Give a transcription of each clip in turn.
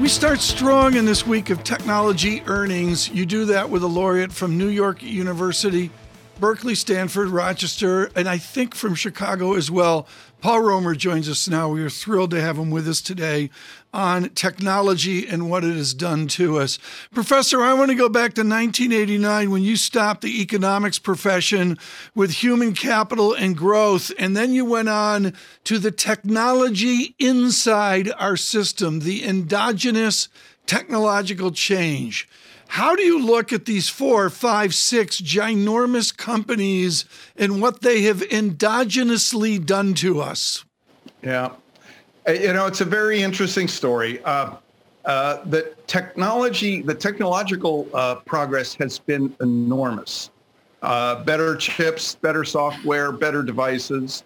We start strong in this week of technology earnings. You do that with a laureate from New York University, Berkeley, Stanford, Rochester, and I think from Chicago as well. Paul Romer joins us now. We are thrilled to have him with us today on technology and what it has done to us. Professor, I want to go back to 1989 when you stopped the economics profession with human capital and growth, and then you went on to the technology inside our system, the endogenous technological change. How do you look at these four, five, six ginormous companies and what they have endogenously done to us? Yeah. Uh, you know, it's a very interesting story. Uh, uh, the technology, the technological uh, progress has been enormous. Uh, better chips, better software, better devices.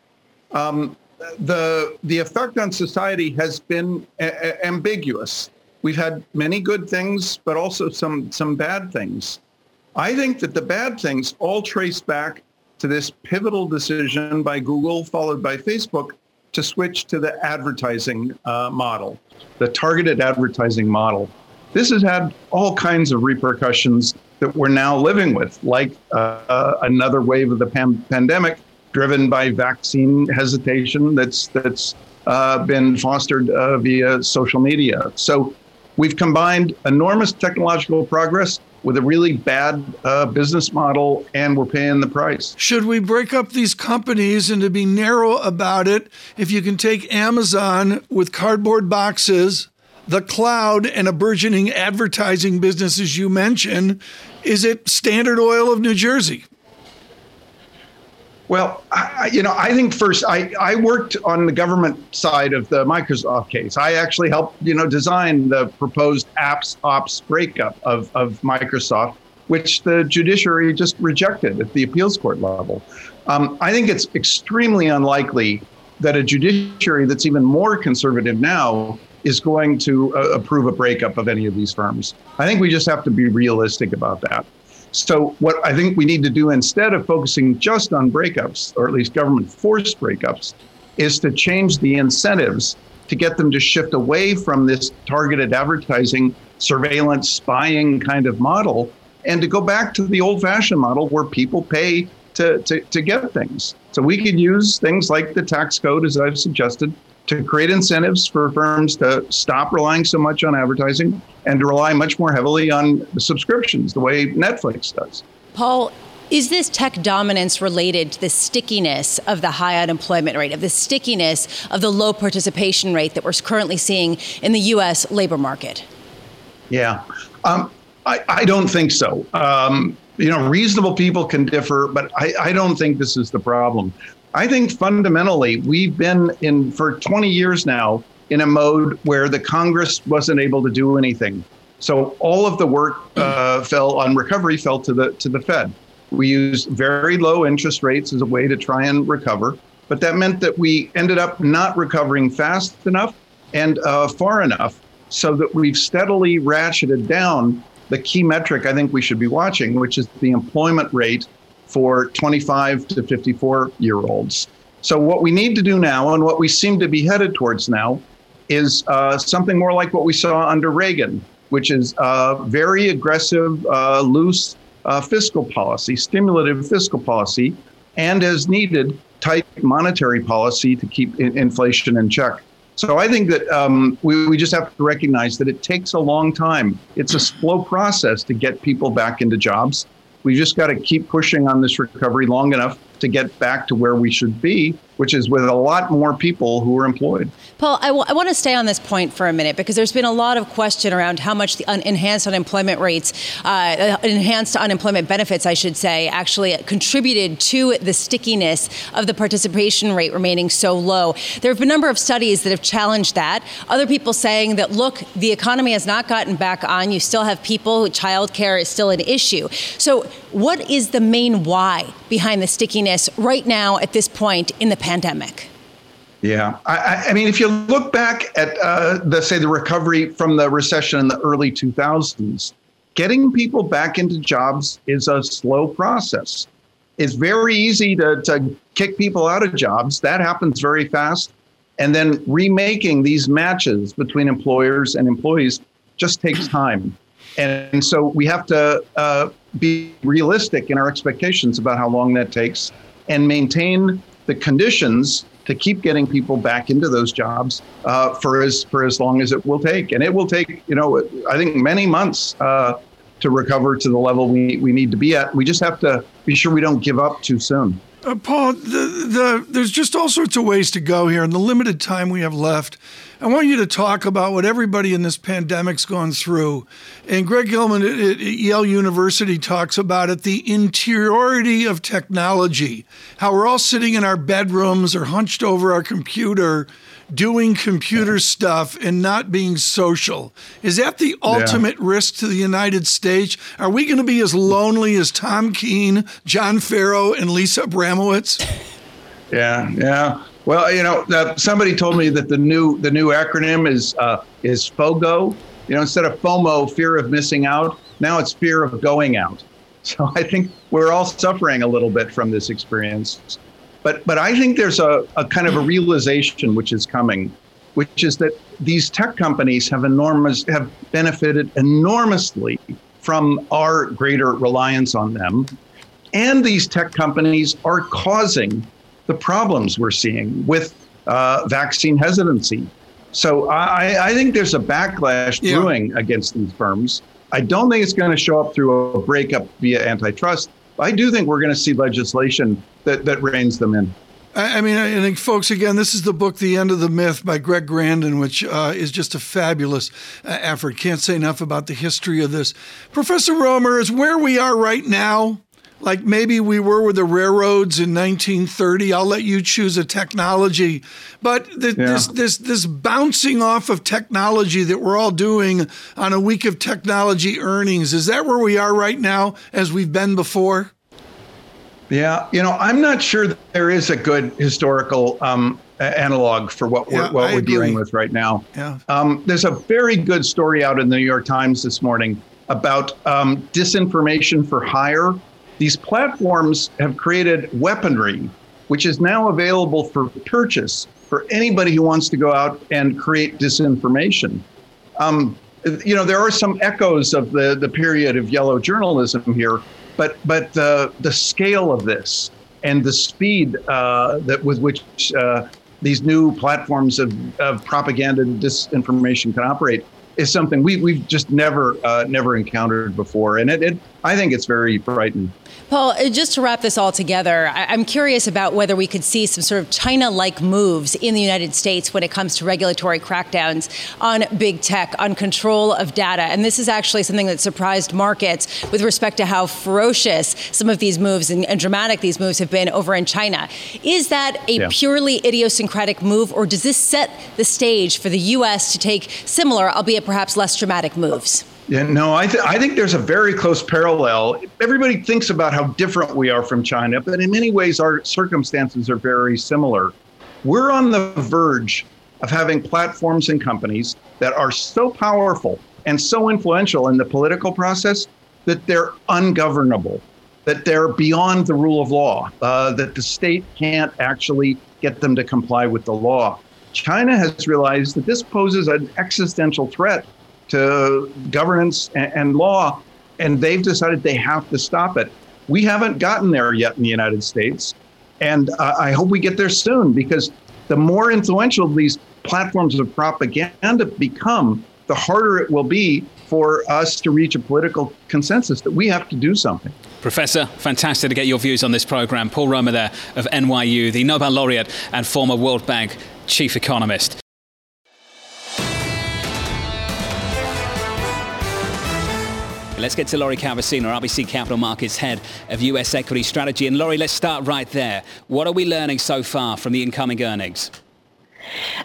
Um, the the effect on society has been a- ambiguous we've had many good things, but also some some bad things. I think that the bad things all trace back to this pivotal decision by Google, followed by Facebook, to switch to the advertising uh, model, the targeted advertising model. This has had all kinds of repercussions that we're now living with, like uh, another wave of the pan- pandemic driven by vaccine hesitation that's that's uh, been fostered uh, via social media. So We've combined enormous technological progress with a really bad uh, business model, and we're paying the price. Should we break up these companies and to be narrow about it? If you can take Amazon with cardboard boxes, the cloud, and a burgeoning advertising business, as you mentioned, is it Standard Oil of New Jersey? Well, I, you know, I think first I, I worked on the government side of the Microsoft case. I actually helped, you know, design the proposed apps ops breakup of, of Microsoft, which the judiciary just rejected at the appeals court level. Um, I think it's extremely unlikely that a judiciary that's even more conservative now is going to uh, approve a breakup of any of these firms. I think we just have to be realistic about that. So, what I think we need to do instead of focusing just on breakups, or at least government forced breakups, is to change the incentives to get them to shift away from this targeted advertising, surveillance, spying kind of model and to go back to the old fashioned model where people pay to, to, to get things. So, we could use things like the tax code, as I've suggested, to create incentives for firms to stop relying so much on advertising and to rely much more heavily on subscriptions, the way Netflix does. Paul, is this tech dominance related to the stickiness of the high unemployment rate, of the stickiness of the low participation rate that we're currently seeing in the U.S. labor market? Yeah, um, I, I, don't think so. Um, you know, reasonable people can differ, but I, I don't think this is the problem. I think fundamentally we've been in for 20 years now in a mode where the Congress wasn't able to do anything. So all of the work uh, fell on recovery fell to the to the Fed. We used very low interest rates as a way to try and recover, but that meant that we ended up not recovering fast enough and uh, far enough, so that we've steadily ratcheted down the key metric I think we should be watching, which is the employment rate for 25 to 54 year olds. So, what we need to do now, and what we seem to be headed towards now, is uh, something more like what we saw under Reagan, which is very aggressive, uh, loose uh, fiscal policy, stimulative fiscal policy, and as needed, tight monetary policy to keep in- inflation in check. So I think that um, we, we just have to recognize that it takes a long time. It's a slow process to get people back into jobs. We just got to keep pushing on this recovery long enough to get back to where we should be, which is with a lot more people who are employed. Paul, I, w- I want to stay on this point for a minute because there's been a lot of question around how much the un- enhanced unemployment rates, uh, enhanced unemployment benefits, I should say, actually contributed to the stickiness of the participation rate remaining so low. There have been a number of studies that have challenged that. Other people saying that, look, the economy has not gotten back on. You still have people, childcare is still an issue. So, What is the main why behind the stickiness right now at this point in the pandemic? Yeah, I, I mean, if you look back at uh, the say the recovery from the recession in the early 2000s, getting people back into jobs is a slow process. It's very easy to, to kick people out of jobs. That happens very fast. And then remaking these matches between employers and employees just takes time. And so we have to uh, be realistic in our expectations about how long that takes and maintain the conditions to keep getting people back into those jobs uh, for as for as long as it will take. And it will take, you know, I think many months uh, to recover to the level we, we need to be at. We just have to be sure we don't give up too soon. Uh, Paul, the, the, there's just all sorts of ways to go here. In the limited time we have left, I want you to talk about what everybody in this pandemic's gone through. And Greg Gilman at, at Yale University talks about it the interiority of technology, how we're all sitting in our bedrooms or hunched over our computer doing computer stuff and not being social. Is that the ultimate yeah. risk to the United States? Are we going to be as lonely as Tom Keene, John Ferro, and Lisa Abramowicz? Yeah, yeah. Well, you know, uh, somebody told me that the new the new acronym is uh, is FOGO. You know, instead of FOMO, fear of missing out, now it's fear of going out. So I think we're all suffering a little bit from this experience. But but I think there's a, a kind of a realization which is coming, which is that these tech companies have enormous have benefited enormously from our greater reliance on them. And these tech companies are causing the problems we're seeing with uh, vaccine hesitancy. So I, I, think there's a backlash yeah. brewing against these firms. I don't think it's going to show up through a breakup via antitrust. I do think we're going to see legislation that, that reins them in. I mean, I think, folks, again, this is the book, The End of the Myth by Greg Grandin, which uh, is just a fabulous uh, effort. Can't say enough about the history of this. Professor Romer, is where we are right now, like maybe we were with the railroads in 1930. I'll let you choose a technology, but the, yeah. this this this bouncing off of technology that we're all doing on a week of technology earnings is that where we are right now, as we've been before? Yeah, you know, I'm not sure that there is a good historical um, analog for what we're, what we're dealing with right now. Yeah. Um, there's a very good story out in the New York Times this morning about um, disinformation for hire. These platforms have created weaponry, which is now available for purchase for anybody who wants to go out and create disinformation. Um, you know, there are some echoes of the, the period of yellow journalism here, but but the the scale of this and the speed uh, that with which uh, these new platforms of, of propaganda and disinformation can operate is something we, we've just never uh, never encountered before, and it, it I think it's very frightening. Paul, uh, just to wrap this all together, I'm curious about whether we could see some sort of China like moves in the United States when it comes to regulatory crackdowns on big tech, on control of data. And this is actually something that surprised markets with respect to how ferocious some of these moves and, and dramatic these moves have been over in China. Is that a yeah. purely idiosyncratic move, or does this set the stage for the U.S. to take similar, albeit perhaps less dramatic moves? Yeah, no, I, th- I think there's a very close parallel. Everybody thinks about how different we are from China, but in many ways, our circumstances are very similar. We're on the verge of having platforms and companies that are so powerful and so influential in the political process that they're ungovernable, that they're beyond the rule of law, uh, that the state can't actually get them to comply with the law. China has realized that this poses an existential threat to governance and, and law, and they've decided they have to stop it. We haven't gotten there yet in the United States, and uh, I hope we get there soon because the more influential these platforms of propaganda become, the harder it will be for us to reach a political consensus that we have to do something. Professor, fantastic to get your views on this program. Paul Romer there of NYU, the Nobel laureate and former World Bank chief economist. Let's get to Lori Calvasina, RBC Capital Markets Head of US Equity Strategy. And Lori, let's start right there. What are we learning so far from the incoming earnings?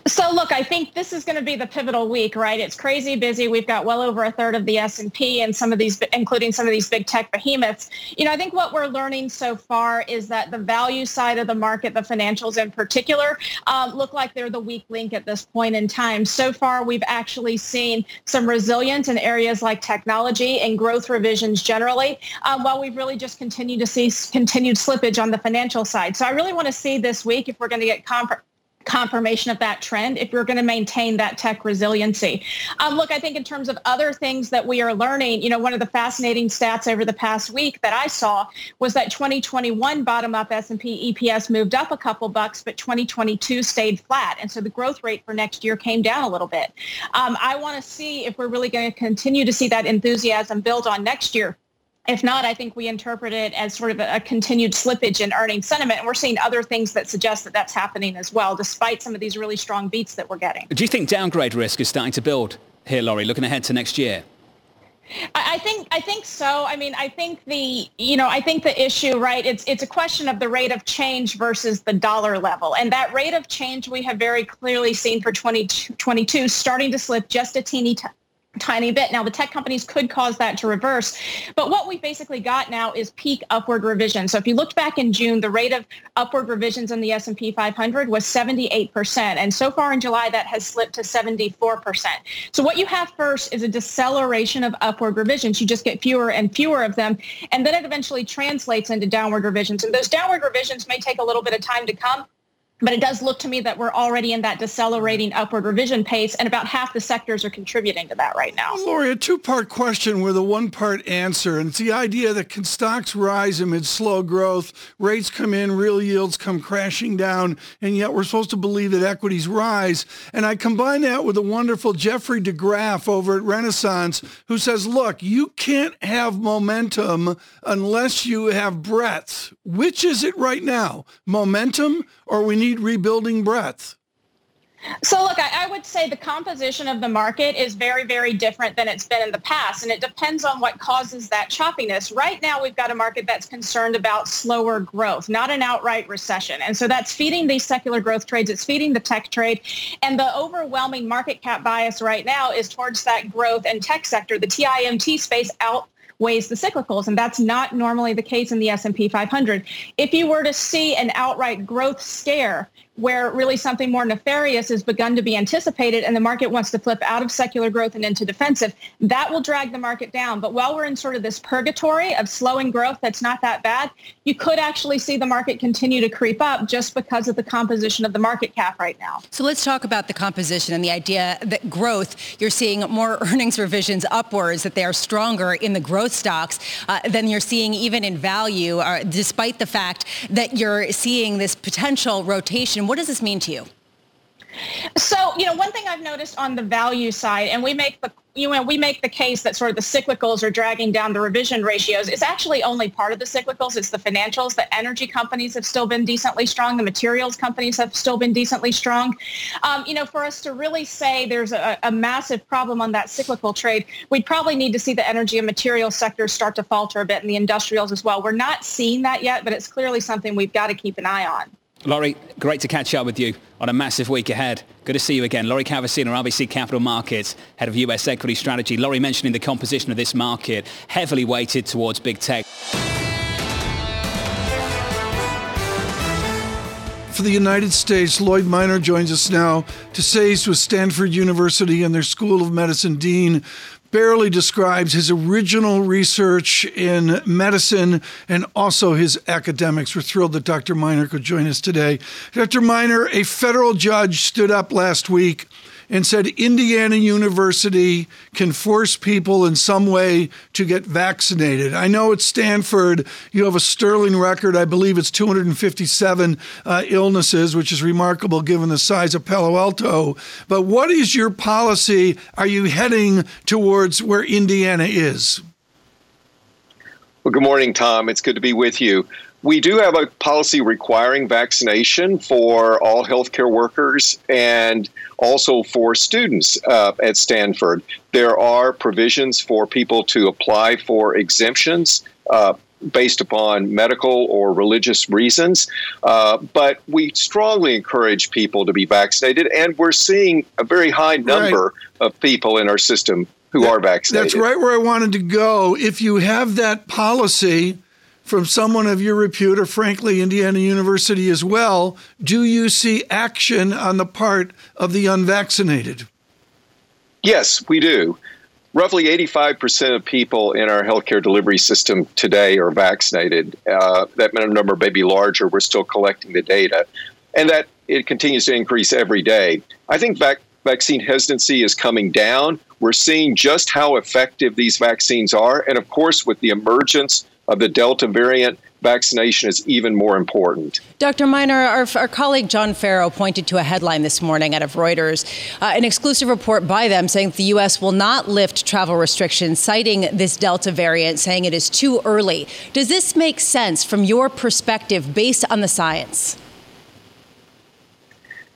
So look, I think this is going to be the pivotal week, right? It's crazy busy. We've got well over a third of the S&P and some of these, including some of these big tech behemoths. You know, I think what we're learning so far is that the value side of the market, the financials in particular, um, look like they're the weak link at this point in time. So far, we've actually seen some resilience in areas like technology and growth revisions generally, um, while we've really just continued to see continued slippage on the financial side. So I really want to see this week if we're going to get comp- confirmation of that trend if we're going to maintain that tech resiliency. Um, look, I think in terms of other things that we are learning, you know, one of the fascinating stats over the past week that I saw was that 2021 bottom-up S&P EPS moved up a couple bucks, but 2022 stayed flat. And so the growth rate for next year came down a little bit. Um, I want to see if we're really going to continue to see that enthusiasm build on next year if not, I think we interpret it as sort of a, continued slippage in earnings sentiment. And we're seeing other things that suggest that that's happening as well, despite some of these really strong beats that we're getting. Do you think downgrade risk is starting to build here, Lori, looking ahead to next year? I think I think so. I mean, I think the you know I think the issue right. It's it's a question of the rate of change versus the dollar level, and that rate of change we have very clearly seen for 2022 starting to slip just a teeny t- tiny bit. Now, the tech companies could cause that to reverse. But what we basically got now is peak upward revision. So if you looked back in June, the rate of upward revisions in the S&P 500 was 78%. And so far in July, that has slipped to 74%. So what you have first is a deceleration of upward revisions. You just get fewer and fewer of them. And then it eventually translates into downward revisions. And those downward revisions may take a little bit of time to come. But it does look to me that we're already in that decelerating upward revision pace, and about half the sectors are contributing to that right now. Lori, a two-part question with a one-part answer, and it's the idea that can stocks rise amid slow growth, rates come in, real yields come crashing down, and yet we're supposed to believe that equities rise. And I combine that with a wonderful Jeffrey deGraaf over at Renaissance, who says, look, you can't have momentum unless you have breadth. Which is it right now? Momentum or we need rebuilding breadth? So look, I, I, would say the composition of the market is very, very different than it's been in the past. And it depends on what causes that choppiness. Right now, we've got a market that's concerned about slower growth, not an outright recession. And so that's feeding these secular growth trades. It's feeding the tech trade. And the overwhelming market cap bias right now is towards that growth and tech sector. The TIMT space out weighs the cyclicals, and that's not normally the case in the S&P 500. If you were to see an outright growth scare where really something more nefarious has begun to be anticipated and the market wants to flip out of secular growth and into defensive, that will drag the market down. But while we're in sort of this purgatory of slowing growth that's not that bad, you could actually see the market continue to creep up just because of the composition of the market cap right now. So let's talk about the composition and the idea that growth, you're seeing more earnings revisions upwards, that they are stronger in the growth stocks uh, than you're seeing even in value, uh, despite the fact that you're seeing this potential rotation what does this mean to you? So, you know, one thing I've noticed on the value side, and we make the you know, we make the case that sort of the cyclicals are dragging down the revision ratios. It's actually only part of the cyclicals. It's the financials. The energy companies have still been decently strong. The materials companies have still been decently strong. Um, you know, for us to really say there's a, a, massive problem on that cyclical trade, we'd probably need to see the energy and material sectors start to falter a bit and the industrials as well. We're not seeing that yet, but it's clearly something we've got to keep an eye on. Lori, great to catch up with you on a massive week ahead. Good to see you again. Lori Calvasina, RBC Capital Markets, head of US equity strategy. Lori mentioning the composition of this market, heavily weighted towards big tech. For the United States, Lloyd Minor joins us now to say he's with Stanford University and their School of Medicine Dean barely describes his original research in medicine and also his academics. We're thrilled that Dr. Minor could join us today. Dr. Minor, a federal judge stood up last week and said Indiana University can force people in some way to get vaccinated. I know at Stanford you have a sterling record. I believe it's 257 uh, illnesses, which is remarkable given the size of Palo Alto. But what is your policy? Are you heading towards where Indiana is? Well, good morning, Tom. It's good to be with you. We do have a policy requiring vaccination for all healthcare workers and also for students uh, at Stanford. There are provisions for people to apply for exemptions. Uh, based upon medical or religious reasons. Uh, but we strongly encourage people to be vaccinated, and we're seeing a very high number right. of people in our system who are vaccinated. That's right where I wanted to go. If you have that policy from someone of your repute, or frankly, Indiana University as well, do you see action on the part of the unvaccinated? Yes, we do. Roughly 85% of people in our healthcare delivery system today are vaccinated. Uh, that number may be larger. We're still collecting the data. And that it continues to increase every day. I think vac- vaccine hesitancy is coming down. We're seeing just how effective these vaccines are. And of course, with the emergence of the Delta variant, vaccination is even more important. Dr. Minor, our, our, colleague John Ferro pointed to a headline this morning out of Reuters, uh, an exclusive report by them saying the U.S. will not lift travel restrictions, citing this Delta variant, saying it is too early. Does this make sense from your perspective based on the science?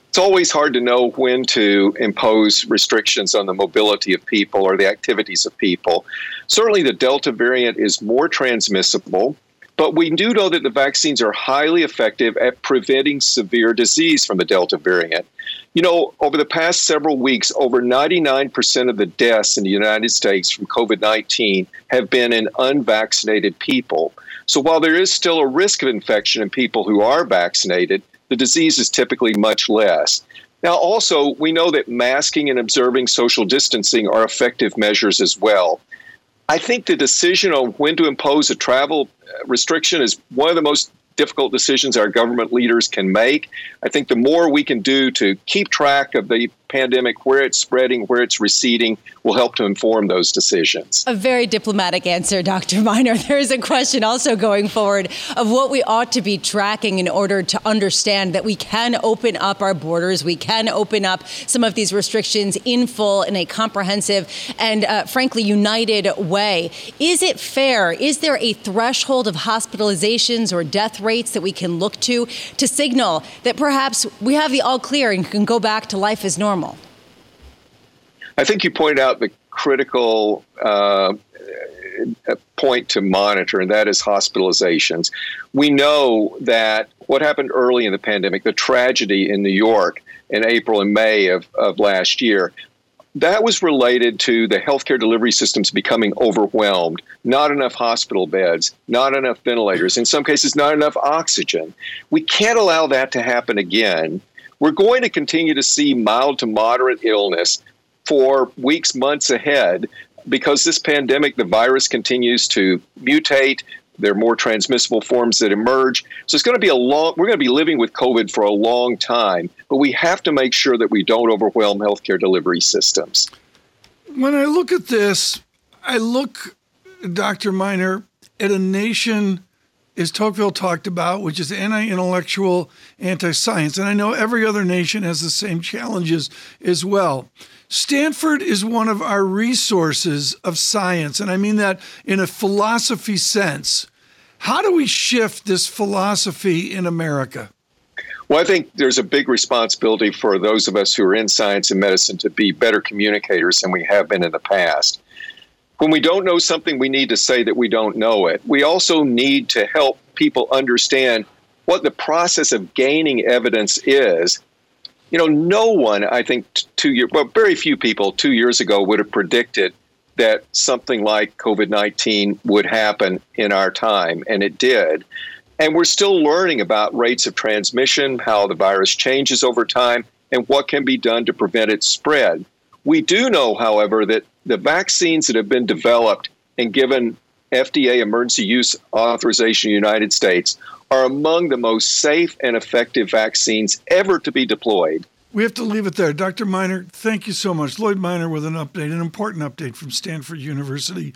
It's always hard to know when to impose restrictions on the mobility of people or the activities of people. Certainly, the Delta variant is more transmissible, but we do know that the vaccines are highly effective at preventing severe disease from the Delta variant. You know, over the past several weeks, over 99% of the deaths in the United States from COVID 19 have been in unvaccinated people. So while there is still a risk of infection in people who are vaccinated, the disease is typically much less. Now, also, we know that masking and observing social distancing are effective measures as well. I think the decision on when to impose a travel restriction is one of the most difficult decisions our government leaders can make. I think the more we can do to keep track of the pandemic, where it's spreading, where it's receding, will help to inform those decisions. A very diplomatic answer, Dr. Minor. There is a question also going forward of what we ought to be tracking in order to understand that we can open up our borders, we can open up some of these restrictions in full in a comprehensive and, uh, frankly, united way. Is it fair? Is there a threshold of hospitalizations or death rates that we can look to to signal that perhaps we have the all clear and can go back to life as normal? I think you pointed out the critical uh, point to monitor, and that is hospitalizations. We know that what happened early in the pandemic, the tragedy in New York in April and May of, of last year, that was related to the healthcare delivery systems becoming overwhelmed, not enough hospital beds, not enough ventilators, in some cases, not enough oxygen. We can't allow that to happen again. We're going to continue to see mild to moderate illness for weeks, months ahead because this pandemic, the virus continues to mutate. There are more transmissible forms that emerge. So it's going to be a long, we're going to be living with COVID for a long time, but we have to make sure that we don't overwhelm healthcare delivery systems. When I look at this, I look, Dr. Minor, at a nation as Tocqueville talked about, which is anti intellectual, anti science. And I know every other nation has the same challenges as well. Stanford is one of our resources of science, and I mean that in a philosophy sense. How do we shift this philosophy in America? Well, I think there's a big responsibility for those of us who are in science and medicine to be better communicators than we have been in the past. When we don't know something, we need to say that we don't know it. We also need to help people understand what the process of gaining evidence is. You know, no one, I think, two years, well, very few people two years ago would have predicted that something like COVID 19 would happen in our time, and it did. And we're still learning about rates of transmission, how the virus changes over time, and what can be done to prevent its spread. We do know, however, that the vaccines that have been developed and given FDA emergency use authorization in the United States are among the most safe and effective vaccines ever to be deployed. We have to leave it there. Dr. Minor, thank you so much. Lloyd Minor with an update, an important update from Stanford University.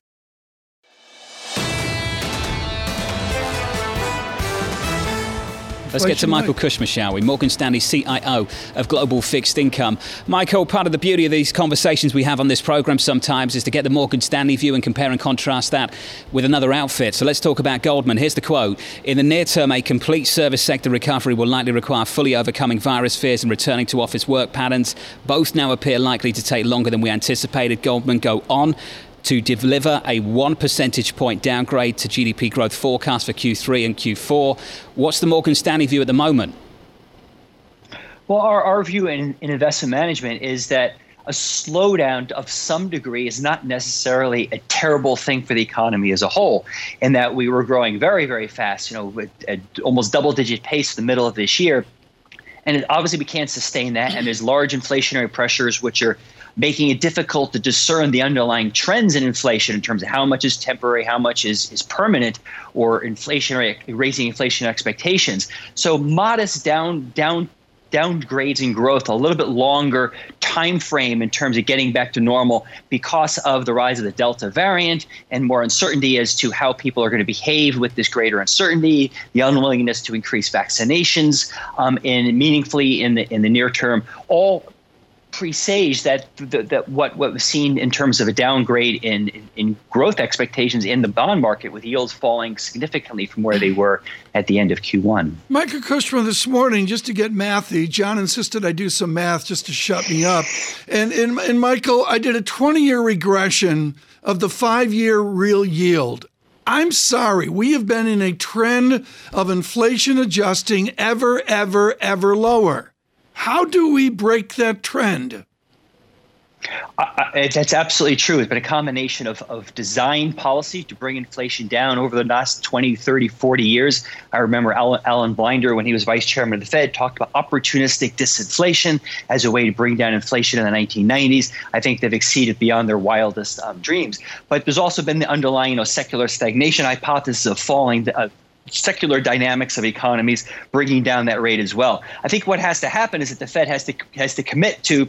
Let's get to Michael Kushma, shall we? Morgan Stanley CIO of Global Fixed Income. Michael, part of the beauty of these conversations we have on this program sometimes is to get the Morgan Stanley view and compare and contrast that with another outfit. So let's talk about Goldman. Here's the quote In the near term, a complete service sector recovery will likely require fully overcoming virus fears and returning to office work patterns. Both now appear likely to take longer than we anticipated. Goldman go on to deliver a one percentage point downgrade to GDP growth forecast for Q3 and Q4. What's the Morgan Stanley view at the moment? Well, our, our view in, in investment management is that a slowdown of some degree is not necessarily a terrible thing for the economy as a whole, in that we were growing very, very fast, you know, at almost double digit pace in the middle of this year. And obviously, we can't sustain that. And there's large inflationary pressures, which are making it difficult to discern the underlying trends in inflation in terms of how much is temporary, how much is, is permanent, or inflationary raising inflation expectations. So modest down down downgrades in growth a little bit longer time frame in terms of getting back to normal because of the rise of the delta variant and more uncertainty as to how people are going to behave with this greater uncertainty the unwillingness to increase vaccinations um, and meaningfully in the in the near term all presage that that what what was seen in terms of a downgrade in, in, in growth expectations in the bond market, with yields falling significantly from where they were at the end of Q1. Michael Kushma, this morning, just to get mathy, John insisted I do some math just to shut me up, and and, and Michael, I did a 20 year regression of the five year real yield. I'm sorry, we have been in a trend of inflation adjusting ever, ever, ever lower. How do we break that trend? That's absolutely true. It's been a combination of, of design policy to bring inflation down over the last 20, 30, 40 years. I remember Alan, Alan Blinder, when he was vice chairman of the Fed, talked about opportunistic disinflation as a way to bring down inflation in the 1990s. I think they've exceeded beyond their wildest um, dreams. But there's also been the underlying you know, secular stagnation hypothesis of falling uh, secular dynamics of economies bringing down that rate as well. I think what has to happen is that the Fed has to has to commit to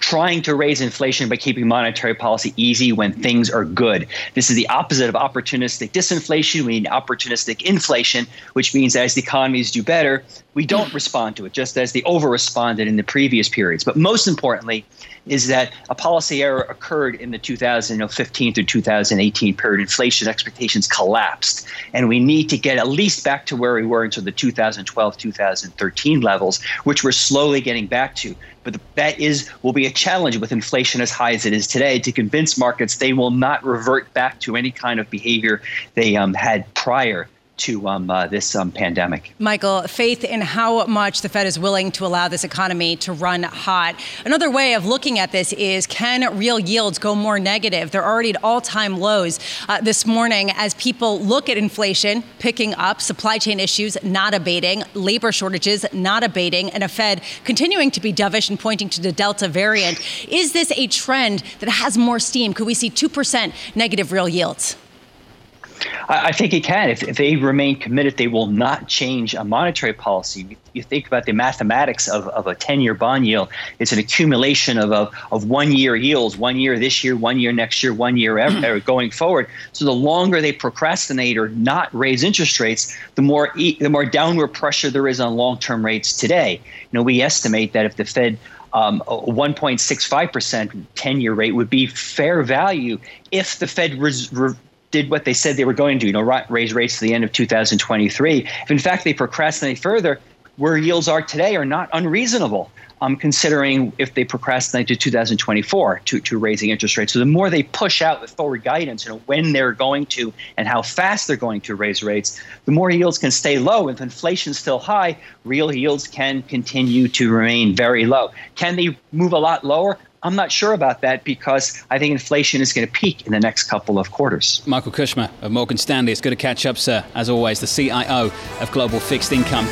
trying to raise inflation by keeping monetary policy easy when things are good. This is the opposite of opportunistic disinflation. We need opportunistic inflation, which means as the economies do better, we don't respond to it, just as they over responded in the previous periods. But most importantly, is that a policy error occurred in the 2015 through 2018 period. Inflation expectations collapsed, and we need to get at least back to where we were into the 2012 2013 levels, which we're slowly getting back to. But that is will be a challenge with inflation as high as it is today to convince markets they will not revert back to any kind of behavior they um, had prior to um, uh, this um, pandemic. Michael, faith in how much the Fed is willing to allow this economy to run hot. Another way of looking at this is can real yields go more negative? They're already at all time lows uh, this morning as people look at inflation picking up, supply chain issues not abating, labor shortages not abating, and a Fed continuing to be dovish and pointing to the Delta variant. Is this a trend that has more steam? Could we see 2% negative real yields? I, think it can. If, if, they remain committed, they will not change a monetary policy. You think about the mathematics of, of a 10 year bond yield, it's an accumulation of, of, of one year yields, one year this year, one year next year, one year ever, going forward. So the longer they procrastinate or not raise interest rates, the more, the more downward pressure there is on long term rates today. You know, we estimate that if the Fed um, 1.65% 10 year rate would be fair value if the Fed res- did what they said they were going to, you know, raise rates to the end of 2023. If in fact they procrastinate further, where yields are today are not unreasonable. Um, considering if they procrastinate to 2024 to, to raising interest rates. So the more they push out the forward guidance, you know, when they're going to and how fast they're going to raise rates, the more yields can stay low. If inflation's still high, real yields can continue to remain very low. Can they move a lot lower? I'm not sure about that because I think inflation is going to peak in the next couple of quarters. Michael Kushma of Morgan Stanley. It's good to catch up, sir. As always, the CIO of Global Fixed Income.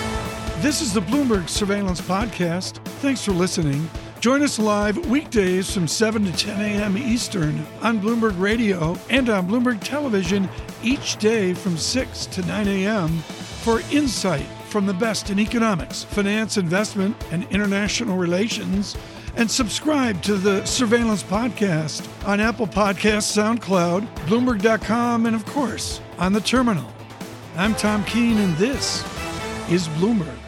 This is the Bloomberg Surveillance Podcast. Thanks for listening. Join us live weekdays from 7 to 10 a.m. Eastern on Bloomberg Radio and on Bloomberg Television each day from 6 to 9 a.m. for insight from the best in economics, finance, investment, and international relations and subscribe to the Surveillance Podcast on Apple Podcasts, SoundCloud, Bloomberg.com, and of course, on the terminal. I'm Tom Keene, and this is Bloomberg.